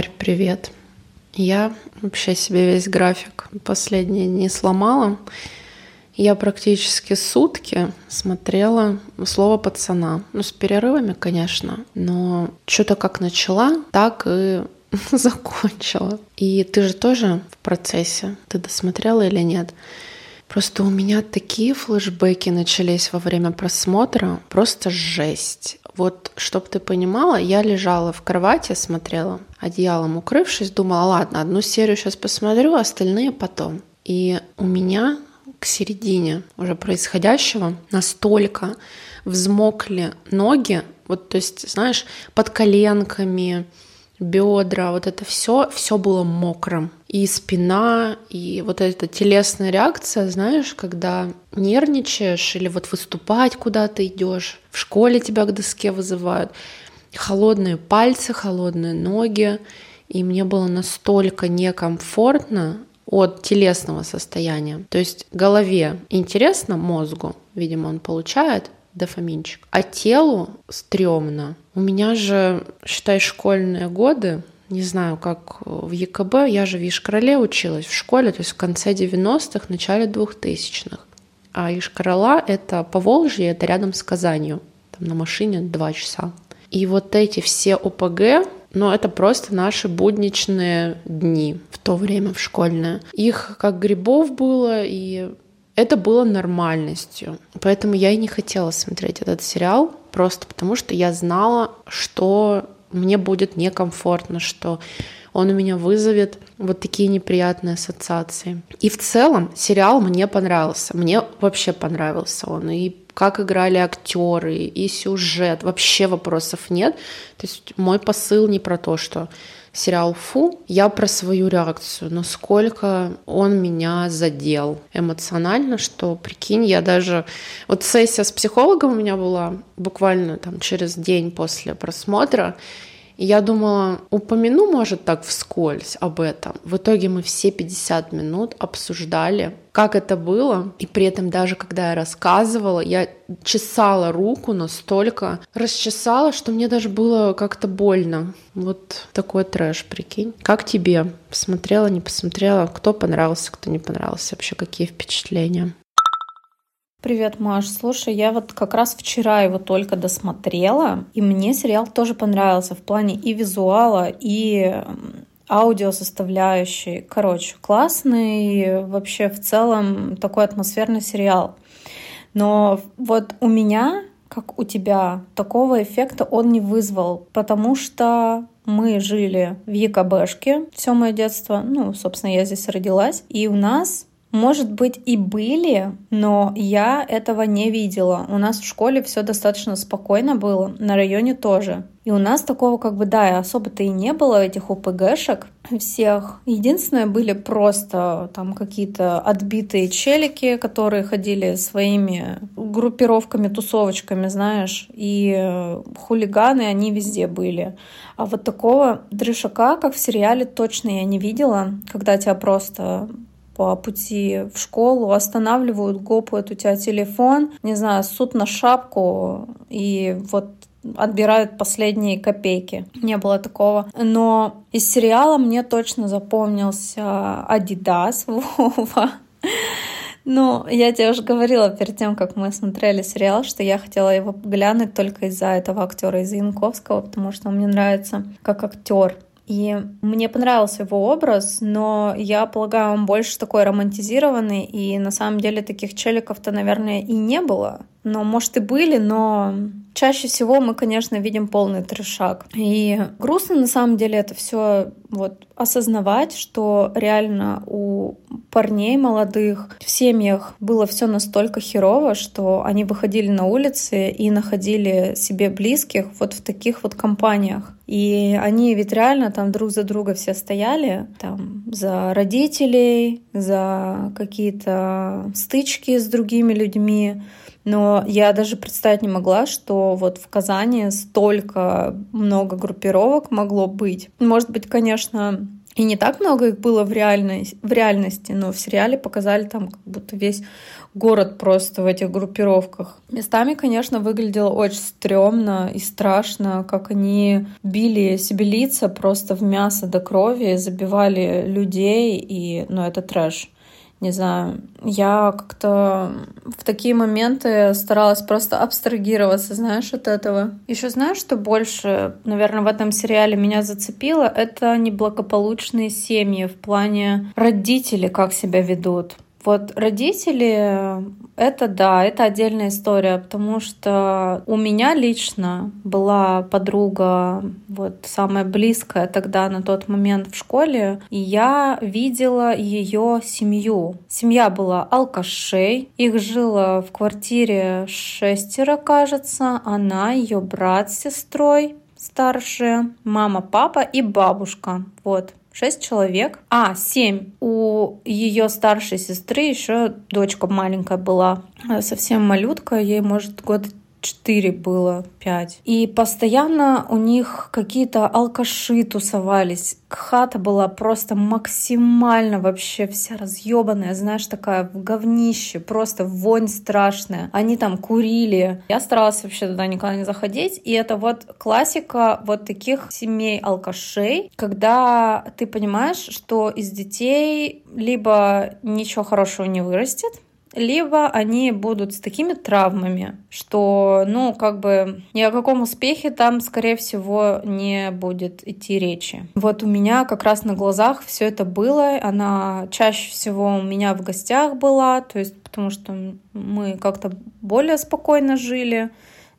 Арь, привет. Я вообще себе весь график последние дни сломала. Я практически сутки смотрела «Слово пацана». Ну, с перерывами, конечно, но что-то как начала, так и закончила. И ты же тоже в процессе. Ты досмотрела или нет? Просто у меня такие флешбеки начались во время просмотра, просто жесть. Вот, чтобы ты понимала, я лежала в кровати, смотрела, одеялом укрывшись, думала, ладно, одну серию сейчас посмотрю, остальные потом. И у меня к середине уже происходящего настолько взмокли ноги, вот, то есть, знаешь, под коленками, бедра, вот это все, все было мокрым. И спина, и вот эта телесная реакция, знаешь, когда нервничаешь или вот выступать куда-то идешь, в школе тебя к доске вызывают, холодные пальцы, холодные ноги, и мне было настолько некомфортно от телесного состояния. То есть голове интересно, мозгу, видимо, он получает, дофаминчик. А телу стрёмно. У меня же, считай, школьные годы, не знаю, как в ЕКБ, я же в Ишкарале училась в школе, то есть в конце 90-х, начале 2000-х. А Ишкарала — это по Волжье, это рядом с Казанью. Там на машине два часа. И вот эти все ОПГ, ну, это просто наши будничные дни в то время, в школьное. Их как грибов было, и это было нормальностью. Поэтому я и не хотела смотреть этот сериал, просто потому что я знала, что мне будет некомфортно, что он у меня вызовет вот такие неприятные ассоциации. И в целом сериал мне понравился. Мне вообще понравился он. И как играли актеры, и сюжет. Вообще вопросов нет. То есть мой посыл не про то, что сериал «Фу», я про свою реакцию, насколько он меня задел эмоционально, что, прикинь, я даже... Вот сессия с психологом у меня была буквально там через день после просмотра, и я думала, упомяну, может, так вскользь об этом. В итоге мы все 50 минут обсуждали, как это было. И при этом даже когда я рассказывала, я чесала руку настолько, расчесала, что мне даже было как-то больно. Вот такой трэш, прикинь. Как тебе? Посмотрела, не посмотрела? Кто понравился, кто не понравился? Вообще какие впечатления? Привет, Маш. Слушай, я вот как раз вчера его только досмотрела, и мне сериал тоже понравился в плане и визуала, и аудио составляющей. Короче, классный, вообще в целом такой атмосферный сериал. Но вот у меня, как у тебя, такого эффекта он не вызвал, потому что мы жили в ЕКБшке все мое детство, ну, собственно, я здесь родилась, и у нас может быть, и были, но я этого не видела. У нас в школе все достаточно спокойно было, на районе тоже. И у нас такого как бы, да, особо-то и не было этих ОПГшек всех. Единственное, были просто там какие-то отбитые челики, которые ходили своими группировками, тусовочками, знаешь, и хулиганы, они везде были. А вот такого дрышака, как в сериале, точно я не видела, когда тебя просто по пути в школу останавливают, гопают у тебя телефон, не знаю, суд на шапку и вот отбирают последние копейки. Не было такого. Но из сериала мне точно запомнился Адидас Вова. Ну, я тебе уже говорила перед тем, как мы смотрели сериал, что я хотела его глянуть только из-за этого актера, из Янковского, потому что он мне нравится как актер. И мне понравился его образ, но я полагаю, он больше такой романтизированный, и на самом деле таких челиков-то, наверное, и не было. Но, может, и были, но чаще всего мы, конечно, видим полный трешак. И грустно на самом деле это все вот осознавать, что реально у парней молодых в семьях было все настолько херово, что они выходили на улицы и находили себе близких вот в таких вот компаниях. И они ведь реально там друг за друга все стояли, там за родителей, за какие-то стычки с другими людьми. Но я даже представить не могла, что вот в Казани столько много группировок могло быть. Может быть, конечно, И не так много их было в, реальной, в реальности, но в сериале показали там как будто весь город просто в этих группировках. Местами, конечно, выглядело очень стрёмно и страшно, как они били себе лица просто в мясо до крови, забивали людей, и, ну, это трэш не знаю, я как-то в такие моменты старалась просто абстрагироваться, знаешь, от этого. Еще знаешь, что больше, наверное, в этом сериале меня зацепило? Это неблагополучные семьи в плане родителей, как себя ведут. Вот родители, это да, это отдельная история, потому что у меня лично была подруга, вот самая близкая тогда на тот момент в школе, и я видела ее семью. Семья была алкашей, их жило в квартире шестеро, кажется, она, ее брат с сестрой старшие, мама, папа и бабушка. Вот шесть человек. А, семь. У ее старшей сестры еще дочка маленькая была, совсем малютка, ей, может, год четыре было, пять. И постоянно у них какие-то алкаши тусовались. Хата была просто максимально вообще вся разъебанная, знаешь, такая в говнище, просто вонь страшная. Они там курили. Я старалась вообще туда никогда не заходить. И это вот классика вот таких семей алкашей, когда ты понимаешь, что из детей либо ничего хорошего не вырастет, либо они будут с такими травмами, что, ну, как бы ни о каком успехе там, скорее всего, не будет идти речи. Вот у меня как раз на глазах все это было. Она чаще всего у меня в гостях была, то есть потому что мы как-то более спокойно жили.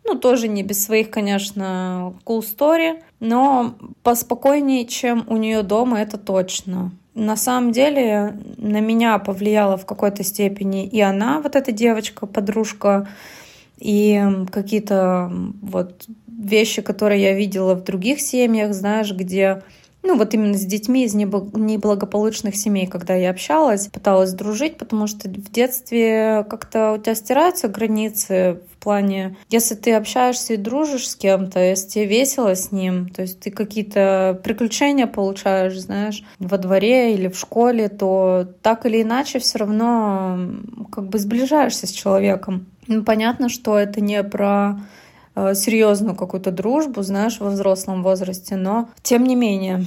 Ну, тоже не без своих, конечно, cool story, но поспокойнее, чем у нее дома, это точно на самом деле на меня повлияла в какой-то степени и она, вот эта девочка, подружка, и какие-то вот вещи, которые я видела в других семьях, знаешь, где ну, вот именно с детьми из неблагополучных семей, когда я общалась, пыталась дружить, потому что в детстве как-то у тебя стираются границы в плане, если ты общаешься и дружишь с кем-то, если тебе весело с ним, то есть ты какие-то приключения получаешь, знаешь, во дворе или в школе, то так или иначе все равно как бы сближаешься с человеком. Ну, понятно, что это не про серьезную какую-то дружбу, знаешь, во взрослом возрасте, но тем не менее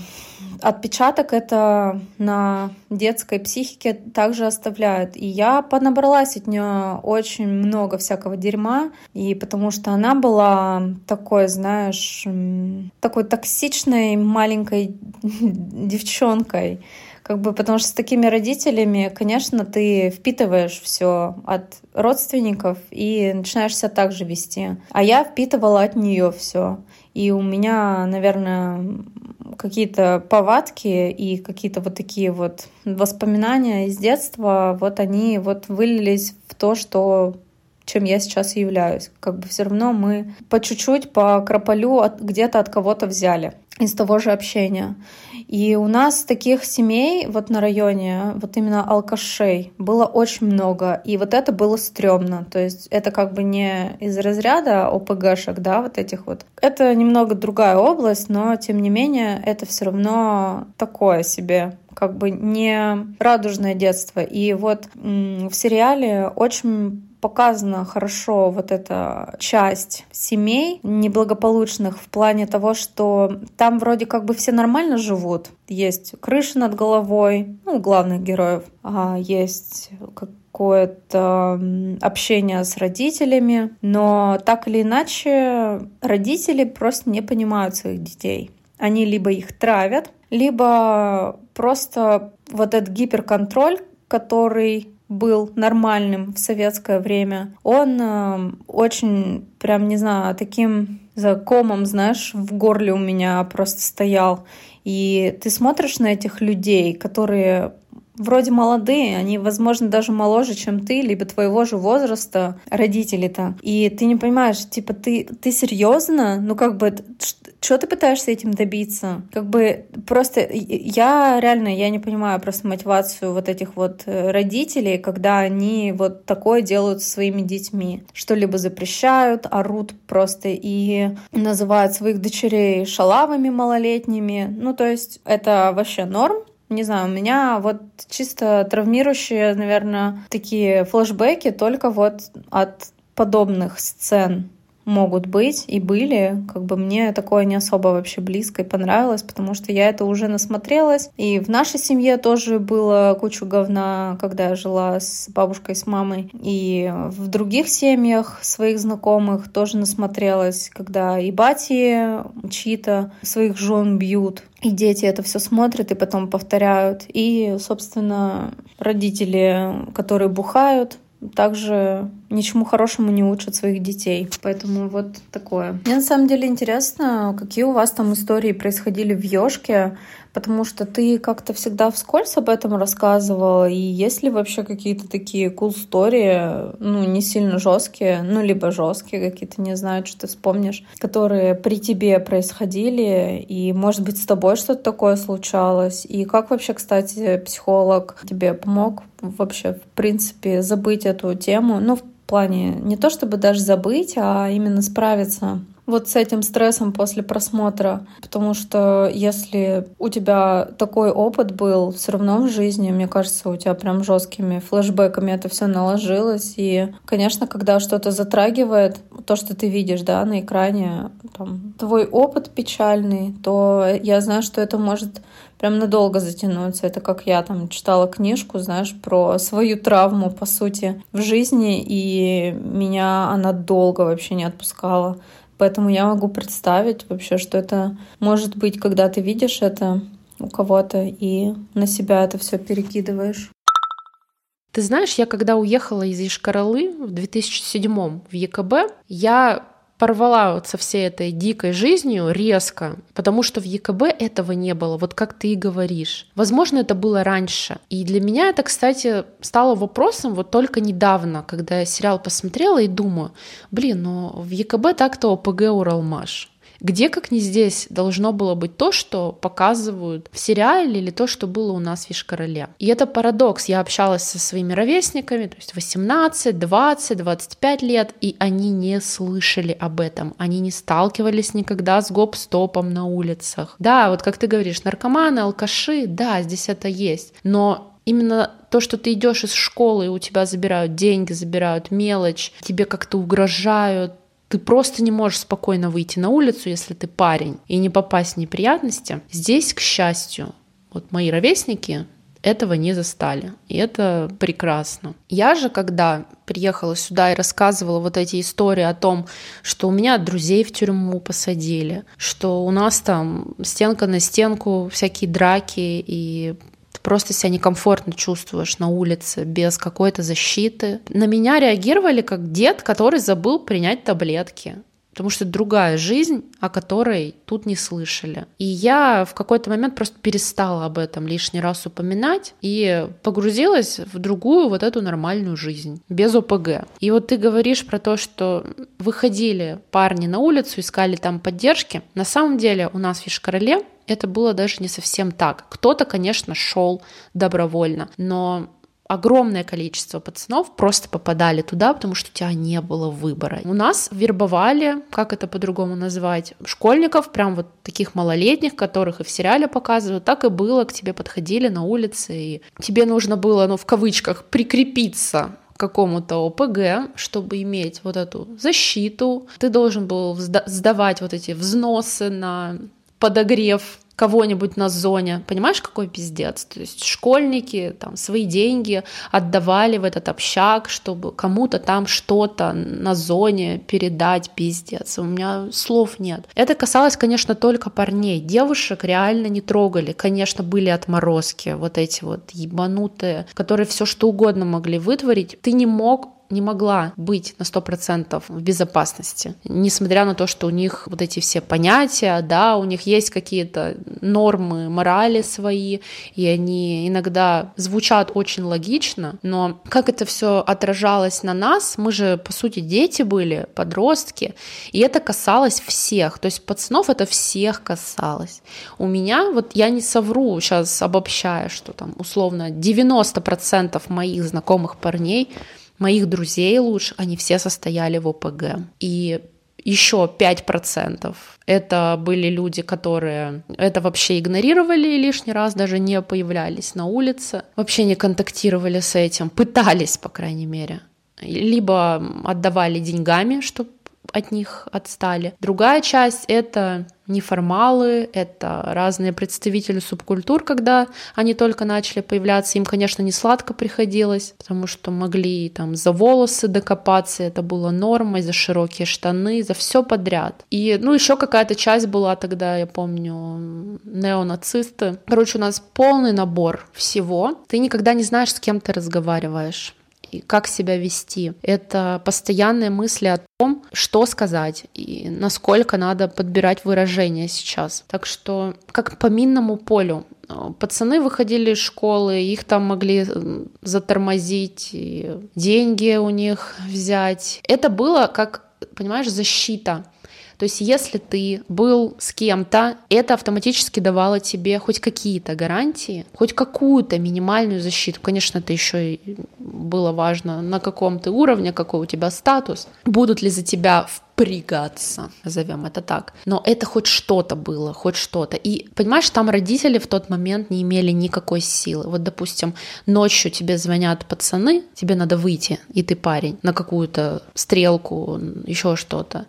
отпечаток это на детской психике также оставляет. И я понабралась от нее очень много всякого дерьма, и потому что она была такой, знаешь, такой токсичной маленькой девчонкой, как бы, потому что с такими родителями, конечно, ты впитываешь все от родственников и начинаешь себя так же вести. А я впитывала от нее все. И у меня, наверное, какие-то повадки и какие-то вот такие вот воспоминания из детства, вот они вот вылились в то, что чем я сейчас являюсь. Как бы все равно мы по чуть-чуть, по крополю от, где-то от кого-то взяли из того же общения. И у нас таких семей вот на районе, вот именно алкашей, было очень много. И вот это было стрёмно. То есть это как бы не из разряда ОПГшек, да, вот этих вот. Это немного другая область, но тем не менее это все равно такое себе как бы не радужное детство. И вот в сериале очень показана хорошо вот эта часть семей неблагополучных в плане того, что там вроде как бы все нормально живут. Есть крыша над головой, ну, главных героев, а есть какое-то общение с родителями, но так или иначе родители просто не понимают своих детей. Они либо их травят, либо просто вот этот гиперконтроль, который был нормальным в советское время, он э, очень, прям, не знаю, таким закомом, знаешь, в горле у меня просто стоял. И ты смотришь на этих людей, которые вроде молодые, они, возможно, даже моложе, чем ты, либо твоего же возраста родители-то. И ты не понимаешь, типа, ты, ты серьезно? Ну, как бы, что ты пытаешься этим добиться? Как бы просто я реально, я не понимаю просто мотивацию вот этих вот э, родителей, когда они вот такое делают со своими детьми. Что-либо запрещают, орут просто и называют своих дочерей шалавами малолетними. Ну, то есть это вообще норм, Не знаю, у меня вот чисто травмирующие, наверное, такие флешбеки только вот от подобных сцен могут быть и были, как бы мне такое не особо вообще близко и понравилось, потому что я это уже насмотрелась. И в нашей семье тоже было кучу говна, когда я жила с бабушкой, с мамой. И в других семьях своих знакомых тоже насмотрелась, когда и бати чьи-то своих жен бьют, и дети это все смотрят и потом повторяют. И, собственно, родители, которые бухают, также ничему хорошему не учат своих детей. Поэтому вот такое. Мне на самом деле интересно, какие у вас там истории происходили в Ёшке, потому что ты как-то всегда вскользь об этом рассказывала, и есть ли вообще какие-то такие cool story, ну, не сильно жесткие, ну, либо жесткие какие-то, не знаю, что ты вспомнишь, которые при тебе происходили, и, может быть, с тобой что-то такое случалось, и как вообще, кстати, психолог тебе помог вообще, в принципе, забыть эту тему, ну, плане не то чтобы даже забыть, а именно справиться вот с этим стрессом после просмотра, потому что если у тебя такой опыт был все равно в жизни, мне кажется, у тебя прям жесткими флешбеками это все наложилось. И, конечно, когда что-то затрагивает, то, что ты видишь, да, на экране, там, твой опыт печальный, то я знаю, что это может прям надолго затянуться. Это как я там читала книжку, знаешь, про свою травму, по сути, в жизни, и меня она долго вообще не отпускала. Поэтому я могу представить вообще, что это может быть, когда ты видишь это у кого-то и на себя это все перекидываешь. Ты знаешь, я когда уехала из Ишкаралы в 2007 в ЕКБ, я порвала со всей этой дикой жизнью резко, потому что в ЕКБ этого не было, вот как ты и говоришь. Возможно, это было раньше. И для меня это, кстати, стало вопросом вот только недавно, когда я сериал посмотрела и думаю, блин, ну в ЕКБ так-то ОПГ Уралмаш. Где, как не здесь, должно было быть то, что показывают в сериале или то, что было у нас в Вишкороле. И это парадокс. Я общалась со своими ровесниками, то есть 18, 20, 25 лет, и они не слышали об этом. Они не сталкивались никогда с гоп-стопом на улицах. Да, вот как ты говоришь, наркоманы, алкаши, да, здесь это есть. Но именно то, что ты идешь из школы, и у тебя забирают деньги, забирают мелочь, тебе как-то угрожают, ты просто не можешь спокойно выйти на улицу, если ты парень, и не попасть в неприятности. Здесь, к счастью, вот мои ровесники этого не застали. И это прекрасно. Я же, когда приехала сюда и рассказывала вот эти истории о том, что у меня друзей в тюрьму посадили, что у нас там стенка на стенку, всякие драки и просто себя некомфортно чувствуешь на улице без какой-то защиты. На меня реагировали как дед, который забыл принять таблетки потому что другая жизнь, о которой тут не слышали. И я в какой-то момент просто перестала об этом лишний раз упоминать и погрузилась в другую вот эту нормальную жизнь, без ОПГ. И вот ты говоришь про то, что выходили парни на улицу, искали там поддержки. На самом деле у нас в Ишкарале это было даже не совсем так. Кто-то, конечно, шел добровольно, но огромное количество пацанов просто попадали туда, потому что у тебя не было выбора. У нас вербовали, как это по-другому назвать, школьников, прям вот таких малолетних, которых и в сериале показывают, так и было, к тебе подходили на улице, и тебе нужно было, ну, в кавычках, прикрепиться какому-то ОПГ, чтобы иметь вот эту защиту. Ты должен был сдавать вот эти взносы на подогрев кого-нибудь на зоне. Понимаешь, какой пиздец? То есть школьники там свои деньги отдавали в этот общак, чтобы кому-то там что-то на зоне передать, пиздец. У меня слов нет. Это касалось, конечно, только парней. Девушек реально не трогали. Конечно, были отморозки, вот эти вот ебанутые, которые все что угодно могли вытворить. Ты не мог не могла быть на 100% в безопасности, несмотря на то, что у них вот эти все понятия, да, у них есть какие-то нормы морали свои, и они иногда звучат очень логично, но как это все отражалось на нас, мы же, по сути, дети были, подростки, и это касалось всех, то есть пацанов это всех касалось. У меня, вот я не совру сейчас обобщая, что там условно 90% моих знакомых парней моих друзей лучше, они все состояли в ОПГ. И еще 5% это были люди, которые это вообще игнорировали и лишний раз даже не появлялись на улице, вообще не контактировали с этим, пытались, по крайней мере. Либо отдавали деньгами, чтобы от них отстали. Другая часть — это неформалы, это разные представители субкультур, когда они только начали появляться. Им, конечно, не сладко приходилось, потому что могли там за волосы докопаться, это было нормой, за широкие штаны, за все подряд. И, ну, еще какая-то часть была тогда, я помню, неонацисты. Короче, у нас полный набор всего. Ты никогда не знаешь, с кем ты разговариваешь и как себя вести. Это постоянные мысли о том, что сказать и насколько надо подбирать выражения сейчас. Так что как по минному полю. Пацаны выходили из школы, их там могли затормозить, деньги у них взять. Это было как, понимаешь, защита. То есть если ты был с кем-то, это автоматически давало тебе хоть какие-то гарантии, хоть какую-то минимальную защиту. Конечно, это еще и было важно, на каком ты уровне, какой у тебя статус, будут ли за тебя впрягаться, назовем это так. Но это хоть что-то было, хоть что-то. И понимаешь, там родители в тот момент не имели никакой силы. Вот, допустим, ночью тебе звонят пацаны, тебе надо выйти, и ты парень, на какую-то стрелку, еще что-то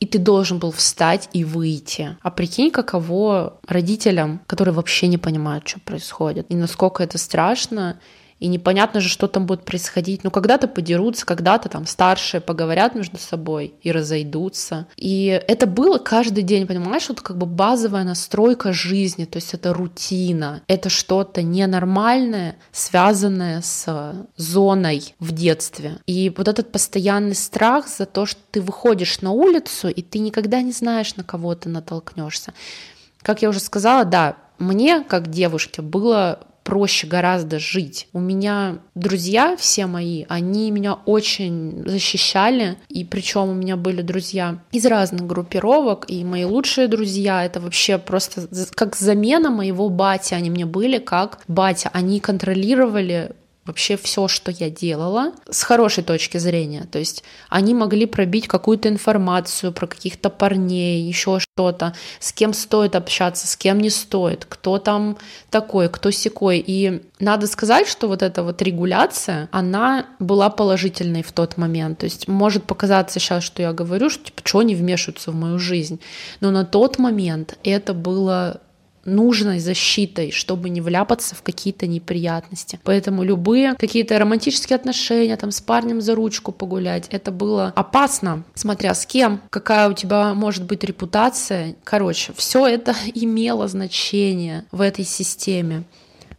и ты должен был встать и выйти. А прикинь, каково родителям, которые вообще не понимают, что происходит, и насколько это страшно, и непонятно же, что там будет происходить. Ну, когда-то подерутся, когда-то там старшие поговорят между собой и разойдутся. И это было каждый день, понимаешь, вот как бы базовая настройка жизни, то есть это рутина, это что-то ненормальное, связанное с зоной в детстве. И вот этот постоянный страх за то, что ты выходишь на улицу, и ты никогда не знаешь, на кого ты натолкнешься. Как я уже сказала, да, мне, как девушке, было проще гораздо жить. У меня друзья все мои, они меня очень защищали, и причем у меня были друзья из разных группировок, и мои лучшие друзья, это вообще просто как замена моего батя, они мне были как батя, они контролировали вообще все, что я делала, с хорошей точки зрения. То есть они могли пробить какую-то информацию про каких-то парней, еще что-то, с кем стоит общаться, с кем не стоит, кто там такой, кто секой. И надо сказать, что вот эта вот регуляция, она была положительной в тот момент. То есть может показаться сейчас, что я говорю, что типа, что они вмешиваются в мою жизнь. Но на тот момент это было нужной защитой, чтобы не вляпаться в какие-то неприятности. Поэтому любые какие-то романтические отношения, там с парнем за ручку погулять, это было опасно, смотря с кем, какая у тебя может быть репутация. Короче, все это имело значение в этой системе.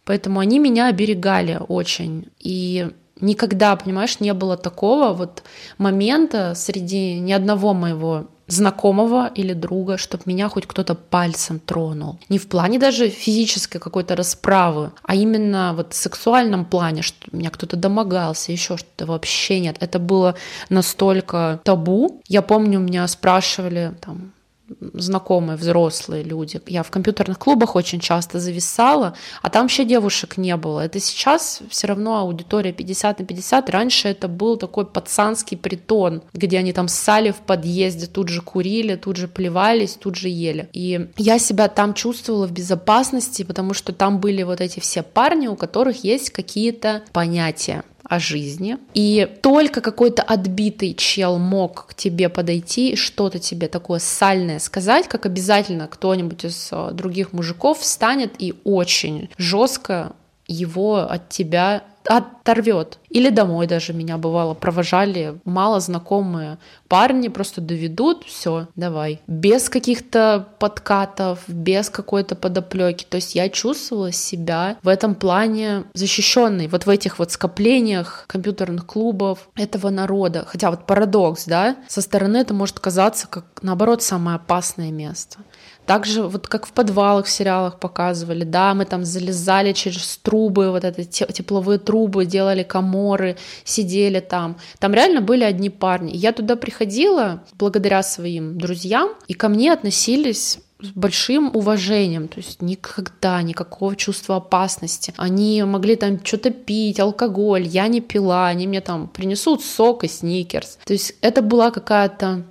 Поэтому они меня оберегали очень. И никогда, понимаешь, не было такого вот момента среди ни одного моего знакомого или друга, чтобы меня хоть кто-то пальцем тронул. Не в плане даже физической какой-то расправы, а именно вот в сексуальном плане, что меня кто-то домогался, еще что-то вообще нет. Это было настолько табу. Я помню, меня спрашивали там знакомые взрослые люди. Я в компьютерных клубах очень часто зависала, а там вообще девушек не было. Это сейчас все равно аудитория 50 на 50. Раньше это был такой пацанский притон, где они там ссали в подъезде, тут же курили, тут же плевались, тут же ели. И я себя там чувствовала в безопасности, потому что там были вот эти все парни, у которых есть какие-то понятия о жизни. И только какой-то отбитый чел мог к тебе подойти и что-то тебе такое сальное сказать, как обязательно кто-нибудь из э, других мужиков встанет и очень жестко его от тебя оторвет. Или домой даже меня бывало провожали мало знакомые парни, просто доведут, все, давай. Без каких-то подкатов, без какой-то подоплеки. То есть я чувствовала себя в этом плане защищенной, вот в этих вот скоплениях компьютерных клубов этого народа. Хотя вот парадокс, да, со стороны это может казаться как, наоборот, самое опасное место. Также вот как в подвалах в сериалах показывали, да, мы там залезали через трубы, вот это тепловые трубы, делали коморы, сидели там. Там реально были одни парни. Я туда приходила благодаря своим друзьям, и ко мне относились с большим уважением, то есть никогда никакого чувства опасности. Они могли там что-то пить, алкоголь, я не пила, они мне там принесут сок и сникерс. То есть это была какая-то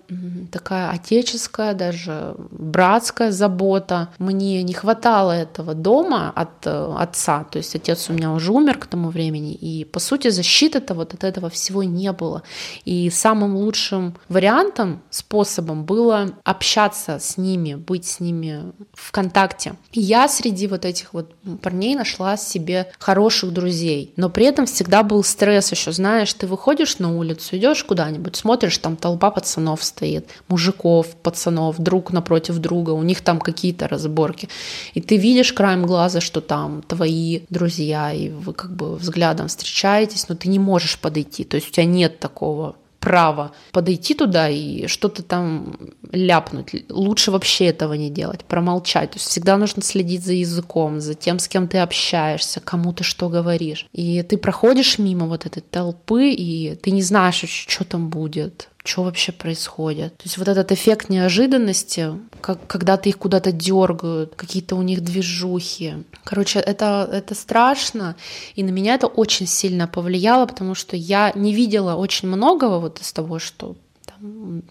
такая отеческая, даже братская забота. Мне не хватало этого дома от э, отца, то есть отец у меня уже умер к тому времени, и по сути защиты-то вот от этого всего не было. И самым лучшим вариантом, способом было общаться с ними, быть с ними в контакте. И я среди вот этих вот парней нашла себе хороших друзей, но при этом всегда был стресс еще, знаешь, ты выходишь на улицу, идешь куда-нибудь, смотришь, там толпа пацанов стоит, мужиков, пацанов, друг напротив друга, у них там какие-то разборки, и ты видишь краем глаза, что там твои друзья, и вы как бы взглядом встречаетесь, но ты не можешь подойти, то есть у тебя нет такого право подойти туда и что-то там ляпнуть. Лучше вообще этого не делать, промолчать. То есть всегда нужно следить за языком, за тем, с кем ты общаешься, кому ты что говоришь. И ты проходишь мимо вот этой толпы, и ты не знаешь, что там будет что вообще происходит. То есть вот этот эффект неожиданности, как, когда ты их куда-то дергают, какие-то у них движухи. Короче, это, это страшно, и на меня это очень сильно повлияло, потому что я не видела очень многого вот из того, что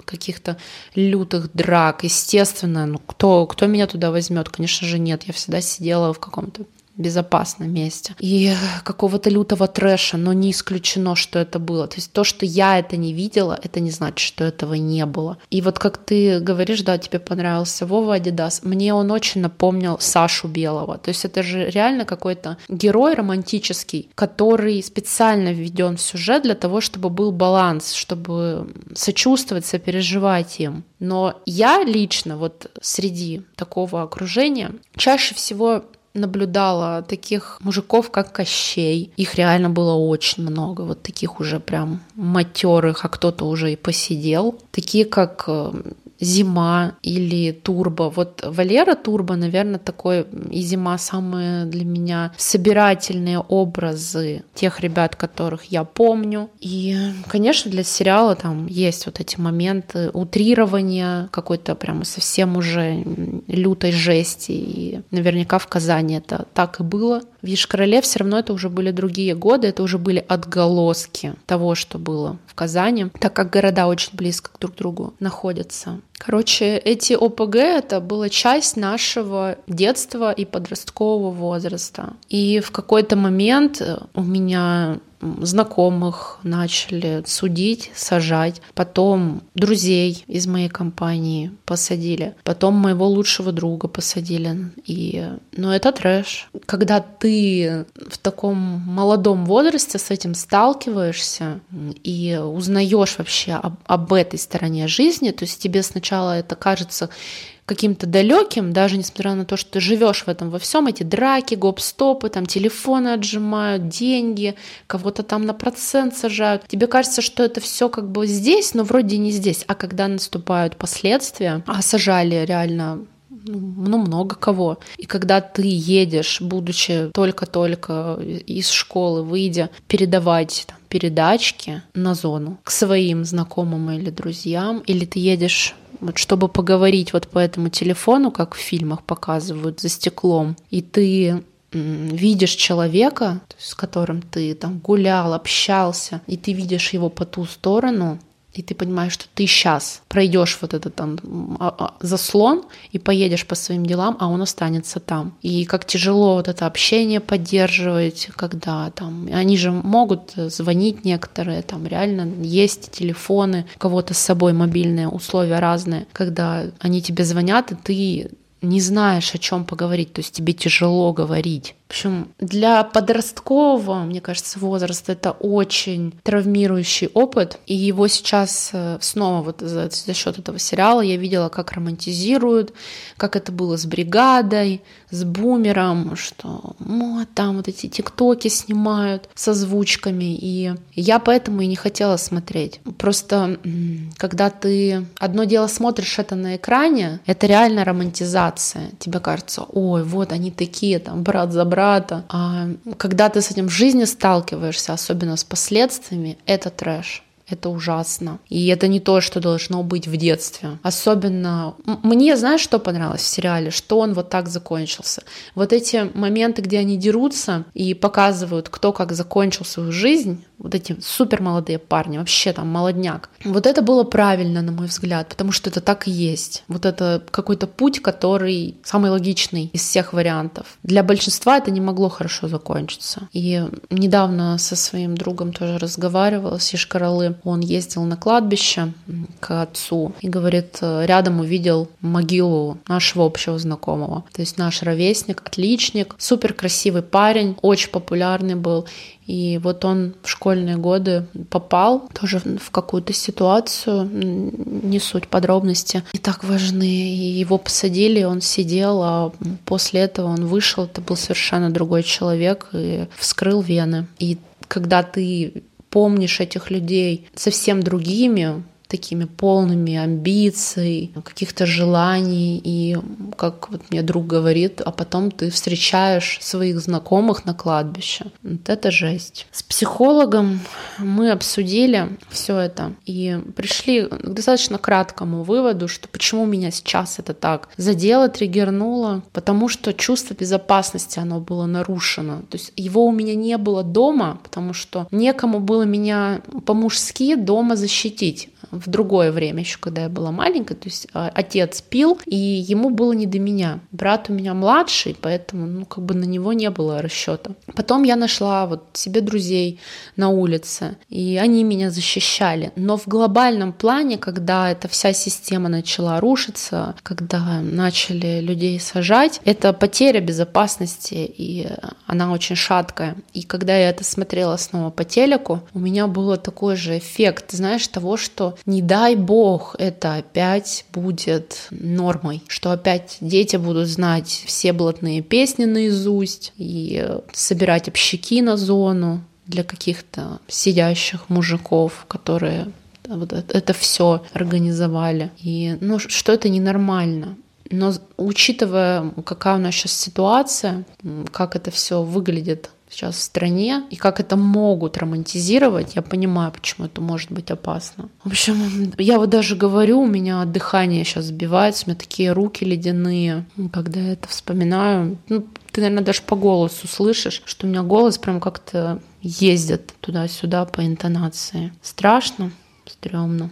каких-то лютых драк, естественно, ну кто, кто меня туда возьмет? Конечно же нет, я всегда сидела в каком-то безопасном месте. И какого-то лютого трэша, но не исключено, что это было. То есть то, что я это не видела, это не значит, что этого не было. И вот как ты говоришь, да, тебе понравился Вова Адидас, мне он очень напомнил Сашу Белого. То есть это же реально какой-то герой романтический, который специально введен в сюжет для того, чтобы был баланс, чтобы сочувствовать, сопереживать им. Но я лично вот среди такого окружения чаще всего наблюдала таких мужиков, как Кощей. Их реально было очень много, вот таких уже прям матерых, а кто-то уже и посидел. Такие, как э, Зима или Турбо. Вот Валера Турбо, наверное, такой и Зима самые для меня собирательные образы тех ребят, которых я помню. И, конечно, для сериала там есть вот эти моменты утрирования, какой-то прямо совсем уже лютой жести. И наверняка в Казани это так и было. В Ешкарале все равно это уже были другие годы, это уже были отголоски того, что было в Казани, так как города очень близко друг к другу находятся. Короче, эти ОПГ — это была часть нашего детства и подросткового возраста. И в какой-то момент у меня знакомых начали судить, сажать, потом друзей из моей компании посадили, потом моего лучшего друга посадили. И, ну, это трэш. Когда ты в таком молодом возрасте с этим сталкиваешься и узнаешь вообще об, об этой стороне жизни, то есть тебе сначала это кажется каким-то далеким, даже несмотря на то, что ты живешь в этом во всем, эти драки, гоп-стопы, там телефоны отжимают, деньги, кого-то там на процент сажают. Тебе кажется, что это все как бы здесь, но вроде не здесь. А когда наступают последствия, а сажали реально ну, ну, много кого. И когда ты едешь, будучи только-только из школы, выйдя, передавать передачки на зону к своим знакомым или друзьям, или ты едешь вот чтобы поговорить вот по этому телефону, как в фильмах показывают, за стеклом, и ты видишь человека, с которым ты там гулял, общался, и ты видишь его по ту сторону, и ты понимаешь, что ты сейчас пройдешь вот этот там а, а, заслон и поедешь по своим делам, а он останется там. И как тяжело вот это общение поддерживать, когда там они же могут звонить некоторые, там реально есть телефоны, у кого-то с собой мобильные условия разные, когда они тебе звонят, и ты не знаешь, о чем поговорить, то есть тебе тяжело говорить. В общем, для подросткового, мне кажется, возраста это очень травмирующий опыт, и его сейчас э, снова вот за, за счет этого сериала я видела, как романтизируют, как это было с бригадой, с бумером, что ну, там вот эти тиктоки снимают с озвучками, и я поэтому и не хотела смотреть. Просто когда ты одно дело смотришь это на экране, это реально романтизация. Тебе кажется, ой, вот они такие, там, брат за брат брата. А когда ты с этим в жизни сталкиваешься, особенно с последствиями, это трэш. Это ужасно. И это не то, что должно быть в детстве. Особенно мне, знаешь, что понравилось в сериале? Что он вот так закончился. Вот эти моменты, где они дерутся и показывают, кто как закончил свою жизнь, вот эти супер молодые парни, вообще там молодняк. Вот это было правильно, на мой взгляд, потому что это так и есть. Вот это какой-то путь, который самый логичный из всех вариантов. Для большинства это не могло хорошо закончиться. И недавно со своим другом тоже разговаривала с Ишкаралы. Он ездил на кладбище к отцу и говорит, рядом увидел могилу нашего общего знакомого. То есть наш ровесник, отличник, супер красивый парень, очень популярный был. И вот он в школьные годы попал тоже в какую-то ситуацию, не суть подробности, не так важны. И его посадили, он сидел, а после этого он вышел, это был совершенно другой человек и вскрыл вены. И когда ты помнишь этих людей совсем другими, такими полными амбиций, каких-то желаний. И, как вот мне друг говорит, а потом ты встречаешь своих знакомых на кладбище. Вот это жесть. С психологом мы обсудили все это и пришли к достаточно краткому выводу, что почему меня сейчас это так задело, триггернуло, потому что чувство безопасности, оно было нарушено. То есть его у меня не было дома, потому что некому было меня по-мужски дома защитить в другое время, еще когда я была маленькая, то есть а, отец пил, и ему было не до меня. Брат у меня младший, поэтому, ну, как бы на него не было расчета. Потом я нашла вот себе друзей на улице, и они меня защищали. Но в глобальном плане, когда эта вся система начала рушиться, когда начали людей сажать, это потеря безопасности, и она очень шаткая. И когда я это смотрела снова по телеку, у меня был такой же эффект, знаешь, того, что не дай бог это опять будет нормой, что опять дети будут знать все блатные песни наизусть и собирать общаки на зону для каких-то сидящих мужиков, которые вот это все организовали. И ну, что это ненормально. Но учитывая, какая у нас сейчас ситуация, как это все выглядит сейчас в стране и как это могут романтизировать, я понимаю, почему это может быть опасно. В общем, я вот даже говорю, у меня дыхание сейчас сбивается, у меня такие руки ледяные, когда я это вспоминаю. Ну, ты, наверное, даже по голосу слышишь, что у меня голос прям как-то ездит туда-сюда по интонации. Страшно, стрёмно.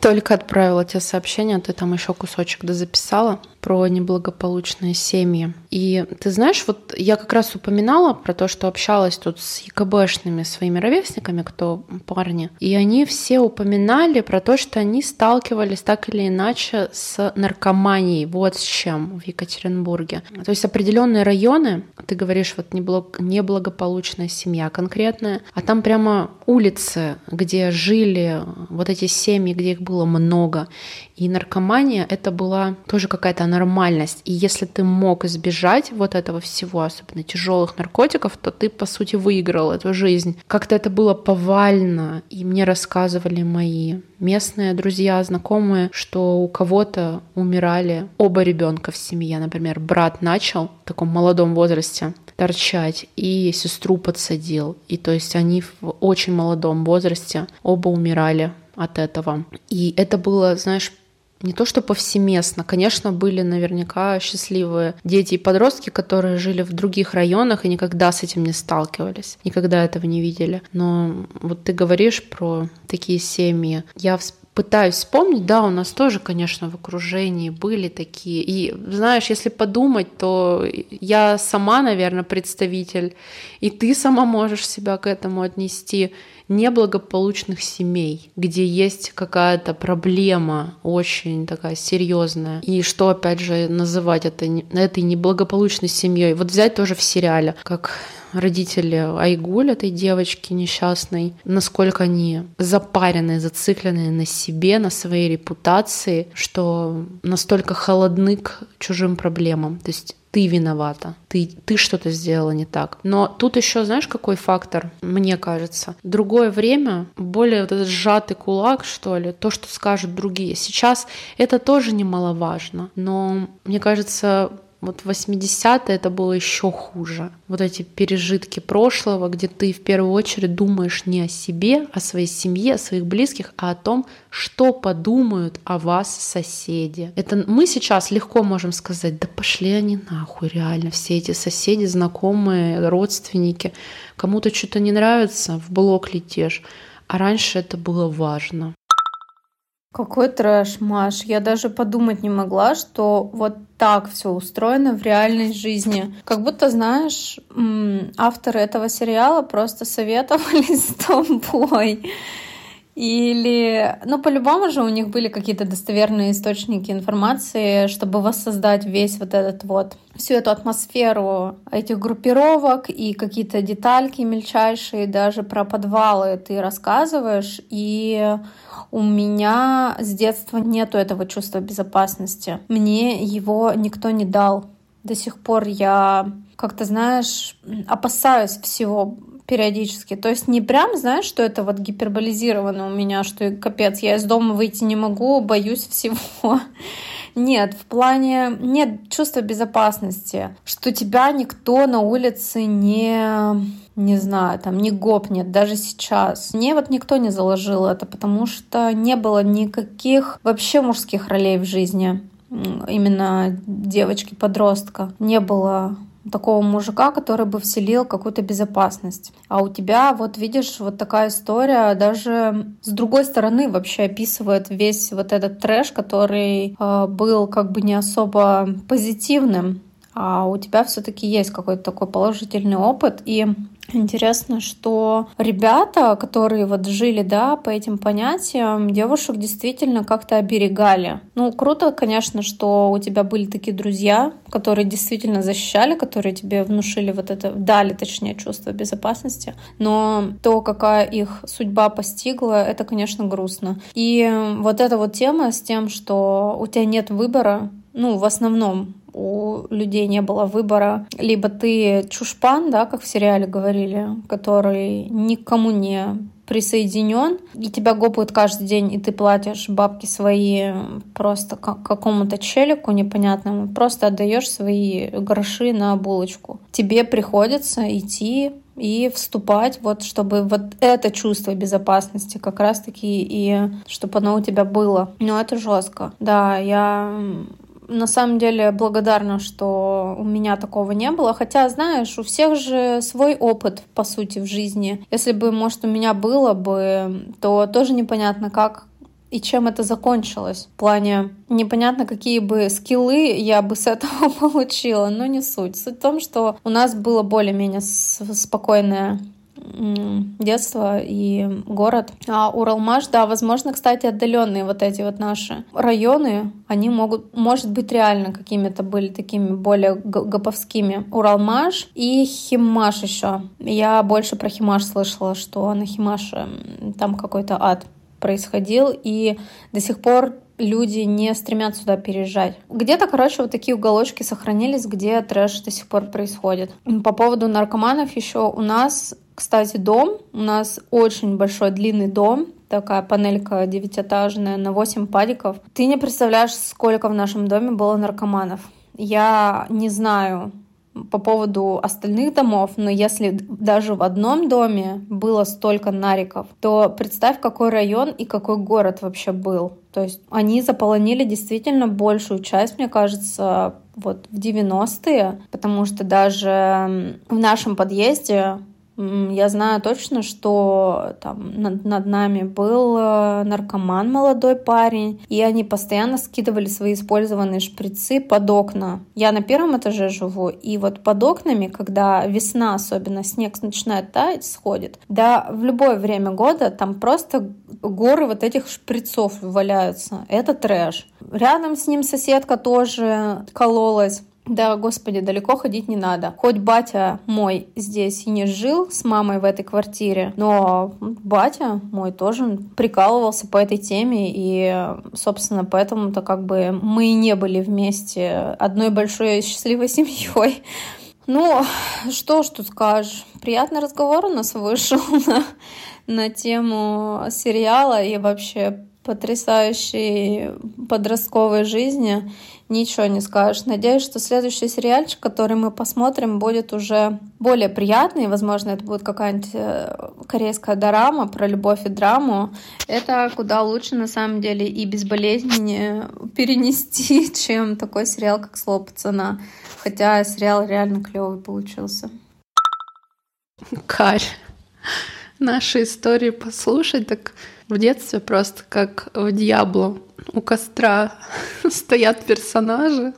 Только отправила тебе сообщение, ты там еще кусочек дозаписала про неблагополучные семьи. И ты знаешь, вот я как раз упоминала про то, что общалась тут с ЕКБшными своими ровесниками, кто парни, и они все упоминали про то, что они сталкивались так или иначе с наркоманией, вот с чем в Екатеринбурге. То есть определенные районы, ты говоришь, вот неблагополучная семья конкретная, а там прямо улицы, где жили вот эти семьи, где их было много. И наркомания — это была тоже какая-то нормальность. И если ты мог избежать вот этого всего, особенно тяжелых наркотиков, то ты, по сути, выиграл эту жизнь. Как-то это было повально, и мне рассказывали мои местные друзья, знакомые, что у кого-то умирали оба ребенка в семье. Например, брат начал в таком молодом возрасте торчать и сестру подсадил. И то есть они в очень молодом возрасте оба умирали от этого. И это было, знаешь, не то что повсеместно, конечно, были наверняка счастливые дети и подростки, которые жили в других районах и никогда с этим не сталкивались, никогда этого не видели. Но вот ты говоришь про такие семьи. Я пытаюсь вспомнить, да, у нас тоже, конечно, в окружении были такие. И знаешь, если подумать, то я сама, наверное, представитель, и ты сама можешь себя к этому отнести неблагополучных семей, где есть какая-то проблема очень такая серьезная. И что, опять же, называть это, этой неблагополучной семьей? Вот взять тоже в сериале, как родители Айгуль, этой девочки несчастной, насколько они запарены, зациклены на себе, на своей репутации, что настолько холодны к чужим проблемам. То есть ты виновата, ты, ты что-то сделала не так. Но тут еще, знаешь, какой фактор, мне кажется? Другое время, более вот этот сжатый кулак, что ли, то, что скажут другие. Сейчас это тоже немаловажно, но мне кажется, Вот 80-е это было еще хуже. Вот эти пережитки прошлого, где ты в первую очередь думаешь не о себе, о своей семье, о своих близких, а о том, что подумают о вас соседи. Это мы сейчас легко можем сказать, да пошли они нахуй, реально, все эти соседи, знакомые, родственники. Кому-то что-то не нравится, в блок летишь. А раньше это было важно. Какой трэш, Маш. Я даже подумать не могла, что вот так все устроено в реальной жизни. Как будто, знаешь, авторы этого сериала просто советовались с тобой. Или, ну, по-любому же у них были какие-то достоверные источники информации, чтобы воссоздать весь вот этот вот, всю эту атмосферу этих группировок и какие-то детальки мельчайшие, даже про подвалы ты рассказываешь, и у меня с детства нету этого чувства безопасности. Мне его никто не дал. До сих пор я как-то, знаешь, опасаюсь всего периодически. То есть не прям, знаешь, что это вот гиперболизировано у меня, что капец, я из дома выйти не могу, боюсь всего. Нет, в плане нет чувства безопасности, что тебя никто на улице не не знаю, там не гопнет даже сейчас. Мне вот никто не заложил это, потому что не было никаких вообще мужских ролей в жизни именно девочки-подростка. Не было такого мужика, который бы вселил какую-то безопасность. А у тебя, вот видишь, вот такая история даже с другой стороны вообще описывает весь вот этот трэш, который э, был как бы не особо позитивным. А у тебя все-таки есть какой-то такой положительный опыт, и Интересно, что ребята, которые вот жили, да, по этим понятиям, девушек действительно как-то оберегали. Ну, круто, конечно, что у тебя были такие друзья, которые действительно защищали, которые тебе внушили вот это, дали, точнее, чувство безопасности. Но то, какая их судьба постигла, это, конечно, грустно. И вот эта вот тема с тем, что у тебя нет выбора, ну, в основном у людей не было выбора. Либо ты чушпан, да, как в сериале говорили, который никому не присоединен, и тебя гопают каждый день, и ты платишь бабки свои просто какому-то челику непонятному, просто отдаешь свои гроши на булочку. Тебе приходится идти и вступать, вот чтобы вот это чувство безопасности как раз-таки и чтобы оно у тебя было. Но это жестко. Да, я на самом деле благодарна, что у меня такого не было. Хотя, знаешь, у всех же свой опыт, по сути, в жизни. Если бы, может, у меня было бы, то тоже непонятно, как и чем это закончилось. В плане непонятно, какие бы скиллы я бы с этого получила, но не суть. Суть в том, что у нас было более-менее спокойное детство и город. А Уралмаш, да, возможно, кстати, отдаленные вот эти вот наши районы, они могут, может быть, реально какими-то были такими более гоповскими. Уралмаш и Химаш еще. Я больше про Химаш слышала, что на Химаше там какой-то ад происходил, и до сих пор люди не стремятся сюда переезжать. Где-то, короче, вот такие уголочки сохранились, где трэш до сих пор происходит. По поводу наркоманов еще у нас кстати, дом. У нас очень большой длинный дом. Такая панелька девятиэтажная на 8 падиков. Ты не представляешь, сколько в нашем доме было наркоманов. Я не знаю по поводу остальных домов, но если даже в одном доме было столько нариков, то представь, какой район и какой город вообще был. То есть они заполонили действительно большую часть, мне кажется, вот в 90-е, потому что даже в нашем подъезде я знаю точно, что там над, над нами был э, наркоман молодой парень, и они постоянно скидывали свои использованные шприцы под окна. Я на первом этаже живу, и вот под окнами, когда весна, особенно снег начинает таять, сходит, да, в любое время года там просто горы вот этих шприцов валяются. Это трэш. Рядом с ним соседка тоже кололась. Да, господи, далеко ходить не надо. Хоть батя мой здесь и не жил с мамой в этой квартире, но батя мой тоже прикалывался по этой теме, и, собственно, поэтому-то как бы мы и не были вместе одной большой счастливой семьей. Ну, что ж тут скажешь. Приятный разговор у нас вышел на, на тему сериала и вообще потрясающей подростковой жизни ничего не скажешь. Надеюсь, что следующий сериальчик, который мы посмотрим, будет уже более приятный. Возможно, это будет какая-нибудь э, корейская дорама про любовь и драму. Это куда лучше, на самом деле, и безболезненнее перенести, чем такой сериал, как «Слово пацана». Хотя сериал реально клевый получился. Карь, наши истории послушать, так в детстве просто как в Дьябло. У костра стоят персонажи,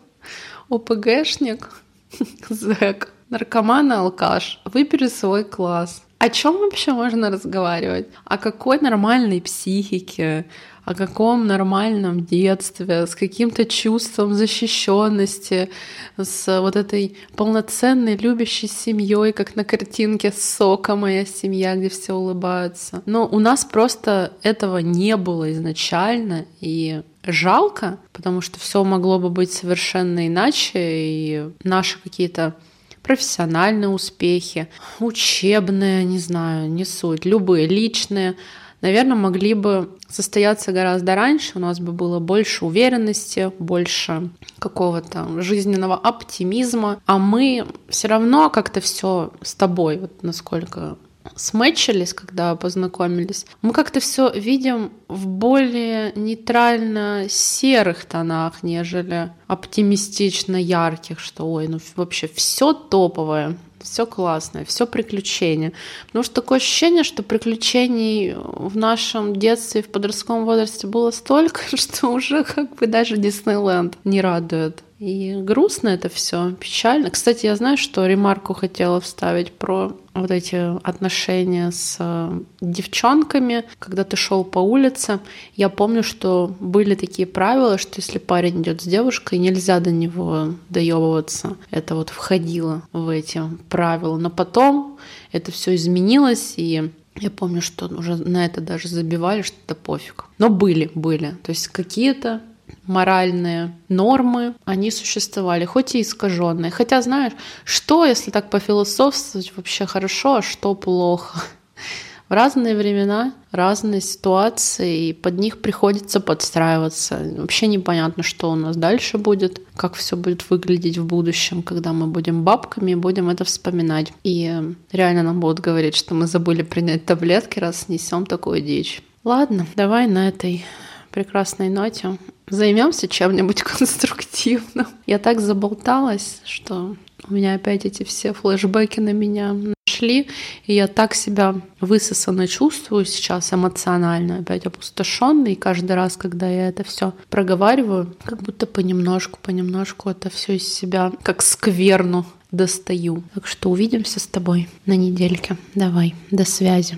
ОПГшник, зэк, наркоман и алкаш. Выбери свой класс. О чем вообще можно разговаривать? О какой нормальной психике? О каком нормальном детстве, с каким-то чувством защищенности, с вот этой полноценной любящей семьей, как на картинке «Сока моя семья», где все улыбаются. Но у нас просто этого не было изначально, и жалко, потому что все могло бы быть совершенно иначе, и наши какие-то профессиональные успехи, учебные, не знаю, не суть, любые личные — наверное, могли бы состояться гораздо раньше, у нас бы было больше уверенности, больше какого-то жизненного оптимизма, а мы все равно как-то все с тобой, вот насколько сметчились, когда познакомились, мы как-то все видим в более нейтрально серых тонах, нежели оптимистично ярких, что ой, ну вообще все топовое все классное, все приключения. Потому что такое ощущение, что приключений в нашем детстве в подростковом возрасте было столько, что уже как бы даже Диснейленд не радует. И грустно это все, печально. Кстати, я знаю, что ремарку хотела вставить про вот эти отношения с э, девчонками, когда ты шел по улице. Я помню, что были такие правила, что если парень идет с девушкой, нельзя до него доебываться. Это вот входило в эти правила. Но потом это все изменилось, и я помню, что уже на это даже забивали, что это пофиг. Но были, были. То есть какие-то моральные нормы, они существовали, хоть и искаженные. Хотя, знаешь, что, если так пофилософствовать, вообще хорошо, а что плохо? В разные времена, разные ситуации, и под них приходится подстраиваться. Вообще непонятно, что у нас дальше будет, как все будет выглядеть в будущем, когда мы будем бабками и будем это вспоминать. И реально нам будут говорить, что мы забыли принять таблетки, раз несем такую дичь. Ладно, давай на этой прекрасной ноте займемся чем-нибудь конструктивным. Я так заболталась, что у меня опять эти все флешбеки на меня нашли, и я так себя высосанно чувствую сейчас эмоционально, опять опустошенный. И каждый раз, когда я это все проговариваю, как будто понемножку, понемножку это все из себя как скверну достаю. Так что увидимся с тобой на недельке. Давай, до связи.